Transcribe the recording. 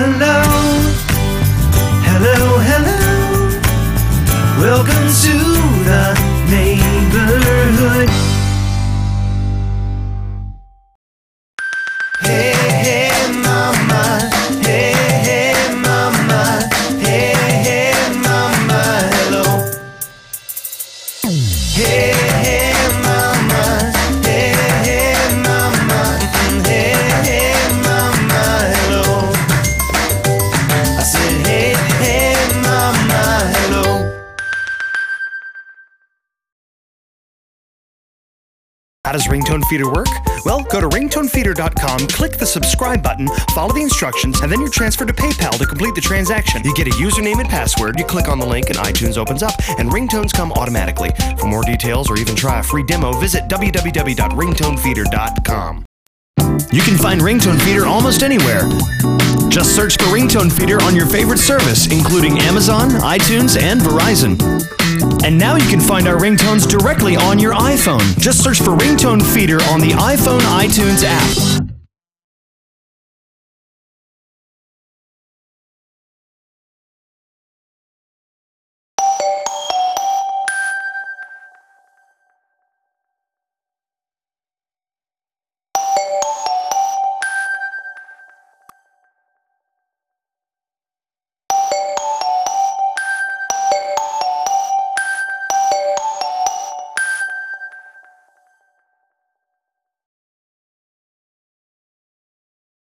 hello, hello, hello. Welcome to How does Ringtone Feeder work? Well, go to ringtonefeeder.com, click the subscribe button, follow the instructions, and then you're transferred to PayPal to complete the transaction. You get a username and password, you click on the link, and iTunes opens up, and ringtones come automatically. For more details or even try a free demo, visit www.ringtonefeeder.com. You can find Ringtone Feeder almost anywhere. Just search for Ringtone Feeder on your favorite service, including Amazon, iTunes, and Verizon. And now you can find our ringtones directly on your iPhone. Just search for Ringtone Feeder on the iPhone iTunes app.